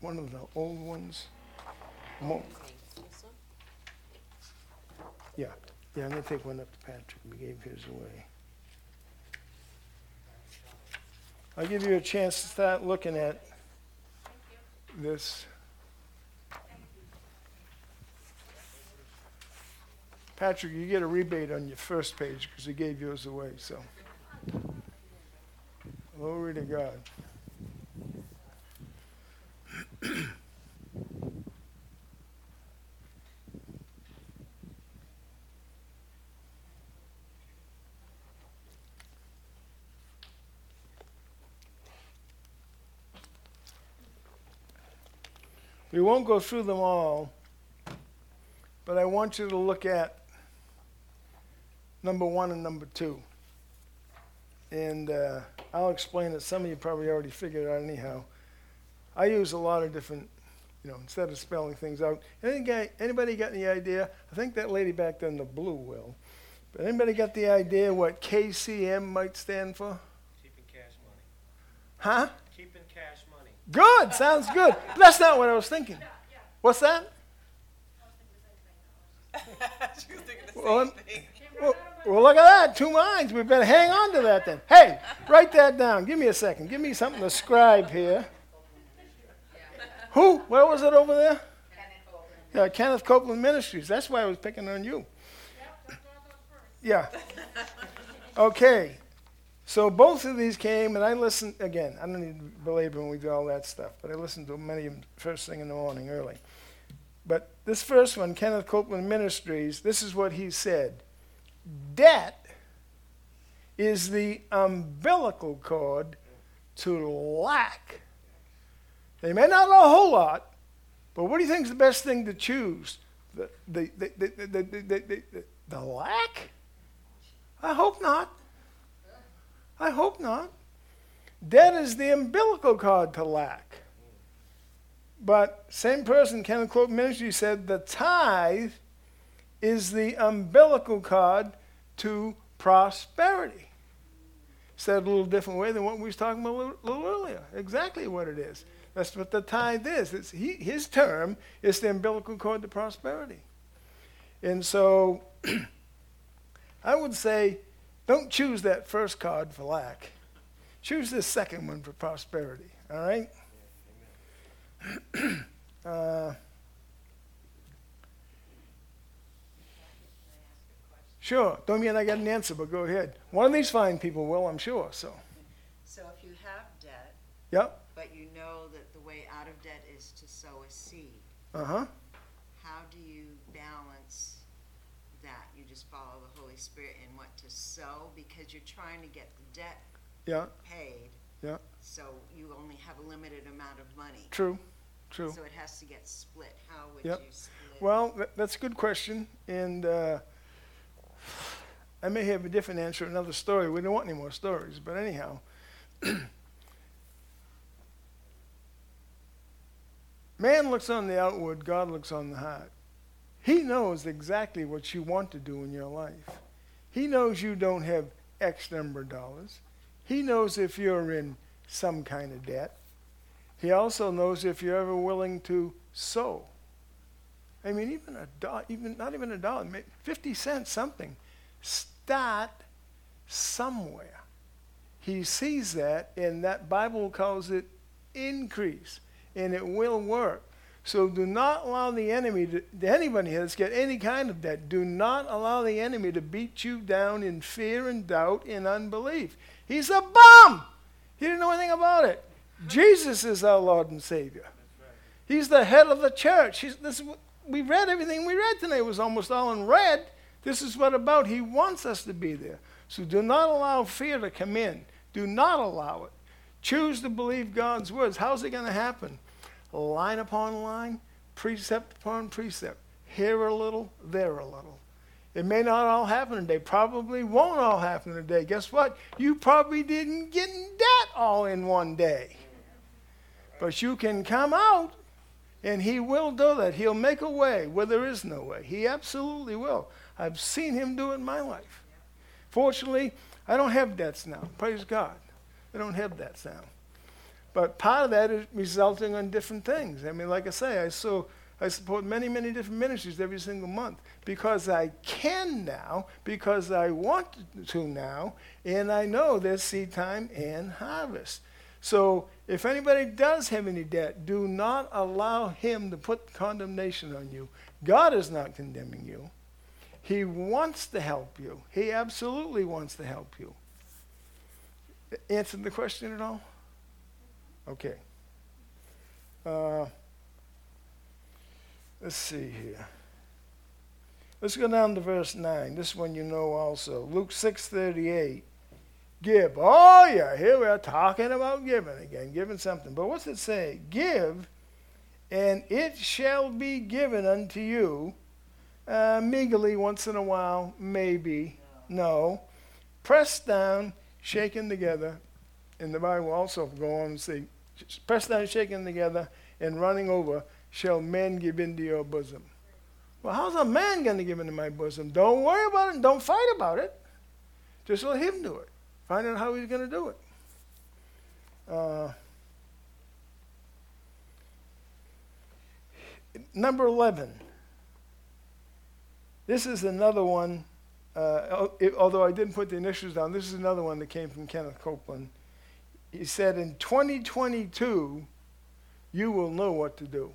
one of the old ones. Yeah. Yeah, I'm to take one up to Patrick. We gave his away. I'll give you a chance to start looking at this. Patrick, you get a rebate on your first page because he gave yours away. So, glory to God. <clears throat> We won't go through them all, but I want you to look at number one and number two. And uh, I'll explain it. Some of you probably already figured it out anyhow. I use a lot of different, you know, instead of spelling things out. Any guy, anybody got any idea? I think that lady back there in the blue will. But anybody got the idea what KCM might stand for? Keeping cash money. Huh? Keeping cash money. Good. Sounds good. That's not what I was thinking. What's that? <laughs> she was thinking the Well. Well, well, look at that. Two minds. We better hang on to that then. Hey, write that down. Give me a second. Give me something to scribe here. Who? Where was it over there? Kenneth Copeland. Yeah, Kenneth Copeland Ministries. That's why I was picking on you. Yeah. <laughs> Okay. So both of these came, and I listened again. I don't need to belabor when we do all that stuff, but I listened to many of them first thing in the morning early. But this first one, Kenneth Copeland Ministries, this is what he said Debt is the umbilical cord to lack. They may not know a whole lot, but what do you think is the best thing to choose? The, the, the, the, the, the, the, the lack? I hope not. I hope not. Debt is the umbilical cord to lack. But same person, Kenneth Copeland Ministry said the tithe is the umbilical cord to prosperity. Said a little different way than what we was talking about a little, a little earlier. Exactly what it is. That's what the tithe is. It's he, his term is the umbilical cord to prosperity. And so <clears throat> I would say don't choose that first card for lack. Choose this second one for prosperity. All right? <clears throat> uh, sure. Don't mean I got an answer, but go ahead. One of these fine people will, I'm sure. So, So if you have debt, yep. But you know that the way out of debt is to sow a seed. Uh huh. How do you balance that? You just follow the Holy Spirit in what to sow because you're trying to get the debt Yeah. paid. Yeah. So you only have a limited amount of money. True. True. So it has to get split. How would Yep. you split? Well, tha- that's a good question, and uh, I may have a different answer, another story. We don't want any more stories, but anyhow. <clears throat> Man looks on the outward, God looks on the heart. He knows exactly what you want to do in your life. He knows you don't have X number of dollars. He knows if you're in some kind of debt. He also knows if you're ever willing to sow. I mean, even a dollar, even not even a dollar, fifty cents, something. Start somewhere. He sees that, and that Bible calls it increase, and it will work. So do not allow the enemy to, anybody that's got any kind of debt, do not allow the enemy to beat you down in fear and doubt and unbelief. He's a bum. He didn't know anything about it. Jesus is our Lord and Savior. He's the head of the church. This we read everything we read tonight. It was almost all in red. This is what about. He wants us to be there. So do not allow fear to come in. Do not allow it. Choose to believe God's words. How's it going to happen? Line upon line, precept upon precept. Here a little, there a little. It may not all happen today. Probably won't all happen today. Guess what? You probably didn't get that all in one day. But you can come out and he will do that. He'll make a way where there is no way. He absolutely will. I've seen him do it in my life. Fortunately, I don't have debts now. Praise God. I don't have that sound. But part of that is resulting on different things. I mean, like I say, I so I support many, many different ministries every single month because I can now, because I want to now, and I know there's seed time and harvest. So if anybody does have any debt, do not allow him to put condemnation on you. God is not condemning you. He wants to help you. He absolutely wants to help you. Answered the question at all? Okay. Uh, let's see here. Let's go down to verse 9. This one you know also. Luke 6:38. Give. Oh yeah, here we are talking about giving again, giving something. But what's it say? Give, and it shall be given unto you. Uh, meagerly once in a while, maybe. No. Pressed down, shaken together. And the Bible also go on and say, pressed down, shaken together, and running over, shall men give into your bosom. Well, how's a man going to give into my bosom? Don't worry about it. Don't fight about it. Just let him do it. Find out how he's going to do it. Uh, number 11. This is another one, uh, it, although I didn't put the initials down, this is another one that came from Kenneth Copeland. He said, In 2022, you will know what to do.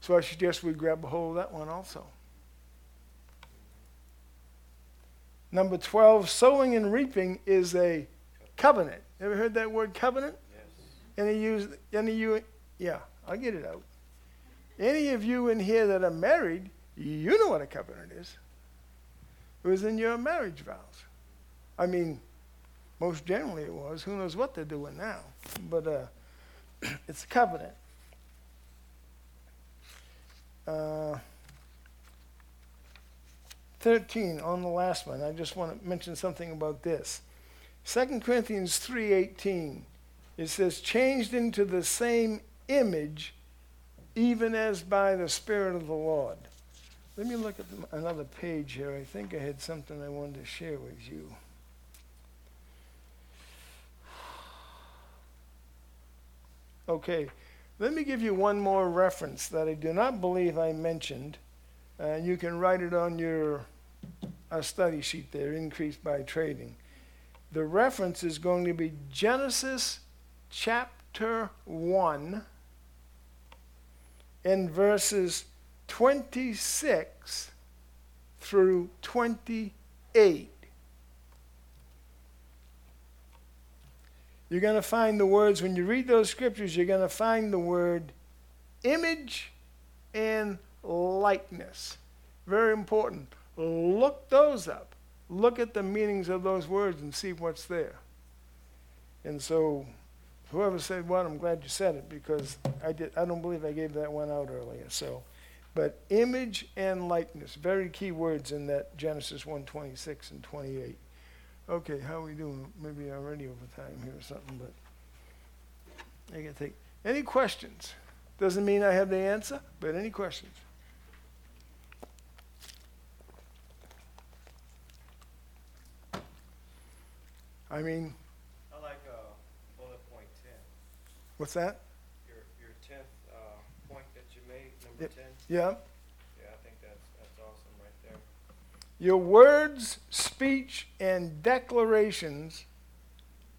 So I suggest we grab a hold of that one also. Number 12, sowing and reaping is a covenant. Ever heard that word covenant? Yes. Any use any you yeah, I'll get it out. Any of you in here that are married, you know what a covenant is. It was in your marriage vows. I mean, most generally it was. Who knows what they're doing now? But uh, <clears throat> it's a covenant. Uh, 13 on the last one. I just want to mention something about this. 2 Corinthians 3:18. It says changed into the same image even as by the spirit of the Lord. Let me look at another page here. I think I had something I wanted to share with you. Okay, let me give you one more reference that I do not believe I mentioned. Uh, you can write it on your uh, study sheet there, increased by trading. The reference is going to be Genesis chapter 1 in verses 26 through 28. you're going to find the words, when you read those scriptures, you're going to find the word image and likeness. Very important. Look those up. Look at the meanings of those words and see what's there. And so, whoever said what, I'm glad you said it because I did. I don't believe I gave that one out earlier. So, but image and likeness, very key words in that Genesis 1:26 and 28. Okay, how are we doing? Maybe I'm already over time here or something, but I gotta take. Any questions? Doesn't mean I have the answer, but any questions? I mean, I like, uh, bullet point ten, what's that? your, your tenth, uh, point that you made, number Yep. ten. Yeah. Yeah, I think that's, that's awesome right there. Your words, speech, and declarations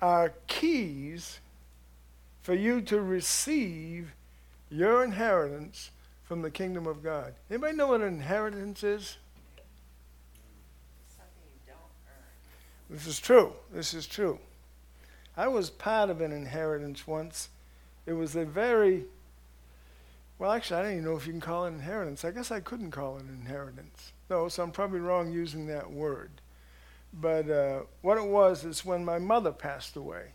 are keys for you to receive your inheritance from the kingdom of God. Anybody know what an inheritance is? Something you don't earn. This is true. This is true. I was part of an inheritance once. It was a very, well, actually, I don't even know if you can call it inheritance. I guess I couldn't call it inheritance. No, so I'm probably wrong using that word. But uh, what it was is when my mother passed away,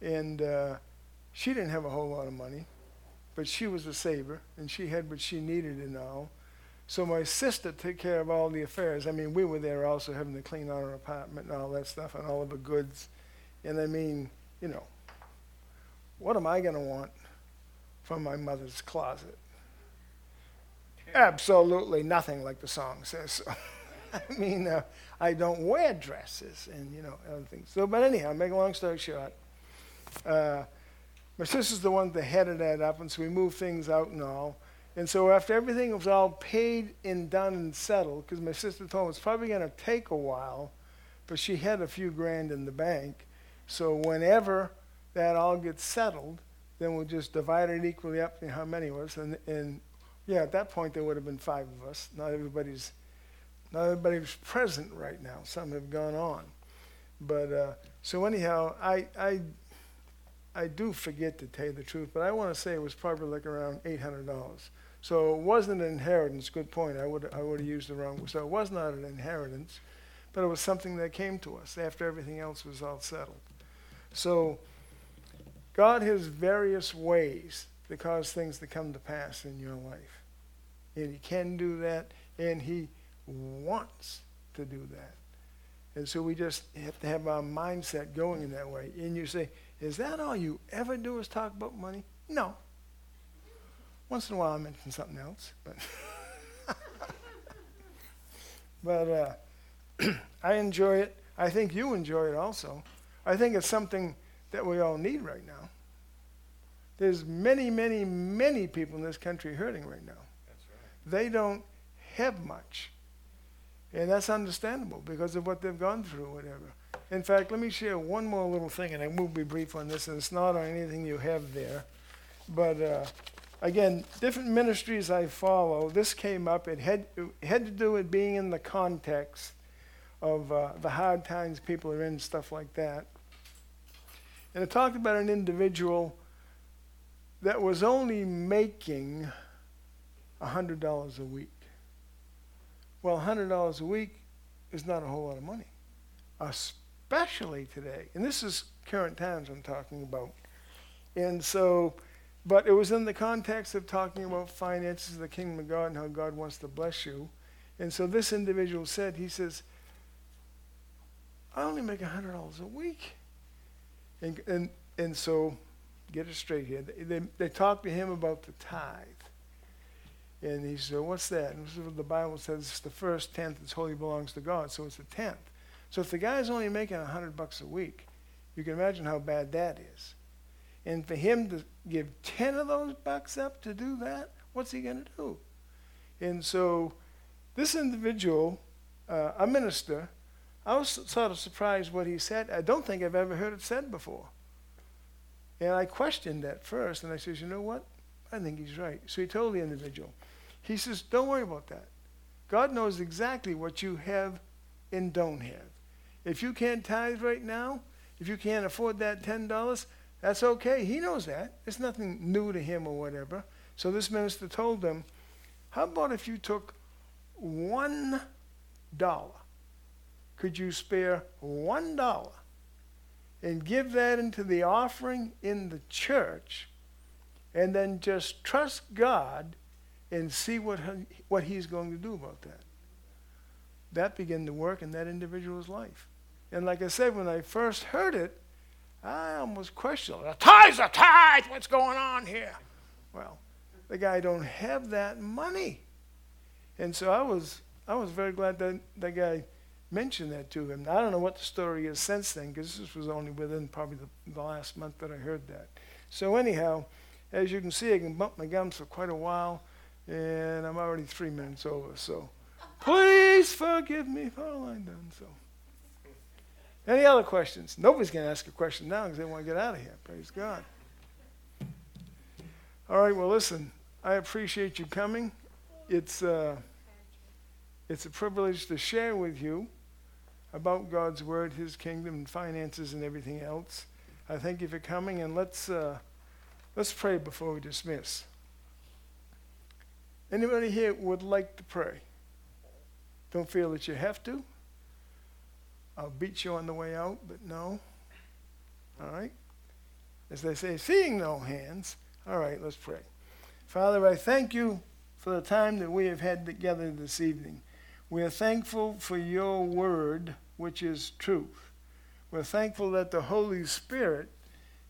and uh, she didn't have a whole lot of money, but she was a saver, and she had what she needed and all. So my sister took care of all the affairs. I mean, we were there also having to clean out her apartment and all that stuff and all of the goods. And I mean, you know, what am I going to want from my mother's closet? Absolutely nothing, like the song says. So, <laughs> I mean, uh, I don't wear dresses and, you know, other things. So, but anyhow, make a long story short, uh, my sister's the one that headed that up, and so we moved things out and all. And so after everything was all paid and done and settled, because my sister told me it's probably going to take a while, but she had a few grand in the bank. So whenever that all gets settled, then we'll just divide it equally up how many of us. And, and yeah, at that point there would have been five of us. Not everybody's, not everybody's present right now. Some have gone on. But uh, so anyhow, I, I I do forget to tell you the truth, but I want to say it was probably like around eight hundred dollars. So it wasn't an inheritance. Good point. I would I would have used the wrong. So it was not an inheritance, but it was something that came to us after everything else was all settled. So God has various ways to cause things to come to pass in your life, and He can do that, and He wants to do that. And so we just have to have our mindset going in that way. And you say, is that all you ever do is talk about money? No. Once in a while I mention something else, but <laughs> but uh, <clears throat> I enjoy it. I think you enjoy it also. I think it's something that we all need right now. There's many, many, many people in this country hurting right now. That's right. They don't have much. And that's understandable because of what they've gone through, whatever. In fact, let me share one more little thing, and I will be brief on this, and it's not on anything you have there. But uh, again, different ministries I follow, this came up. It had, it had to do with being in the context of uh, the hard times people are in, stuff like that. And it talked about an individual that was only making $100 a week. Well, $100 a week is not a whole lot of money, especially today. And this is current times I'm talking about. And so, but it was in the context of talking about finances of the kingdom of God and how God wants to bless you. And so this individual said, he says, I only make $100 a week. And, and, and so, get it straight here. They, they, they talked to him about the tithe. And he said, What's that? And the Bible says it's the first tenth that's wholly belongs to God, so it's a tenth. So if the guy's only making a hundred bucks a week, you can imagine how bad that is. And for him to give ten of those bucks up to do that, what's he going to do? And so this individual, uh, a minister, I was sort of surprised what he said. I don't think I've ever heard it said before. And I questioned that first, and I says, you know what? I think he's right. So he told the individual, he says, don't worry about that. God knows exactly what you have and don't have. If you can't tithe right now, If you can't afford that $10, that's okay. He knows that. It's nothing new to him or whatever. So this minister told them, How about if you took one dollar? Could you spare one dollar and give that into the offering in the church and then just trust God and see what, what He's going to do about that? That began to work in that individual's life. And like I said, when I first heard it, I almost questioned, the tithes are tithe, what's going on here? Well, the guy don't have that money. And so I was, I was very glad that that guy mentioned that to him. I don't know what the story is since then, because this was only within probably the, the last month that I heard that. So anyhow, as you can see, I can bump my gums for quite a while, and I'm already three minutes over. So <laughs> please forgive me for all I've done. So. Any other questions? Nobody's going to ask a question now because they want to get out of here. Praise God. All right, well, listen, I appreciate you coming. It's, uh, it's a privilege to share with you about God's Word, His kingdom, and finances, and everything else. I thank you for coming, and let's, uh, let's pray before we dismiss. Anybody here would like to pray? Don't feel that you have to. I'll beat you on the way out, but no. All right? As they say, seeing no hands. All right, let's pray. Father, I thank you for the time that we have had together this evening. We are thankful for your word, which is truth. We're thankful that the Holy Spirit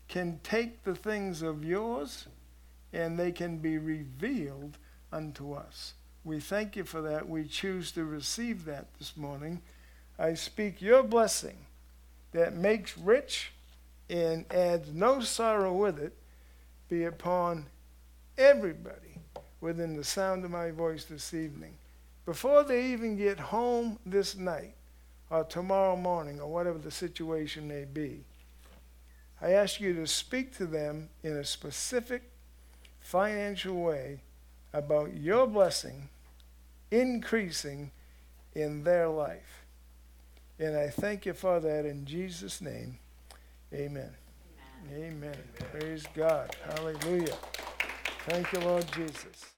can take the things of yours and they can be revealed unto us. We thank you for that. We choose to receive that this morning. I speak your blessing that makes rich and adds no sorrow with it be upon everybody within the sound of my voice this evening. Before they even get home this night or tomorrow morning or whatever the situation may be, I ask you to speak to them in a specific financial way about your blessing increasing in their life. And I thank you for that in Jesus' name. Amen. Amen. Amen. Praise God. Hallelujah. Thank you, Lord Jesus.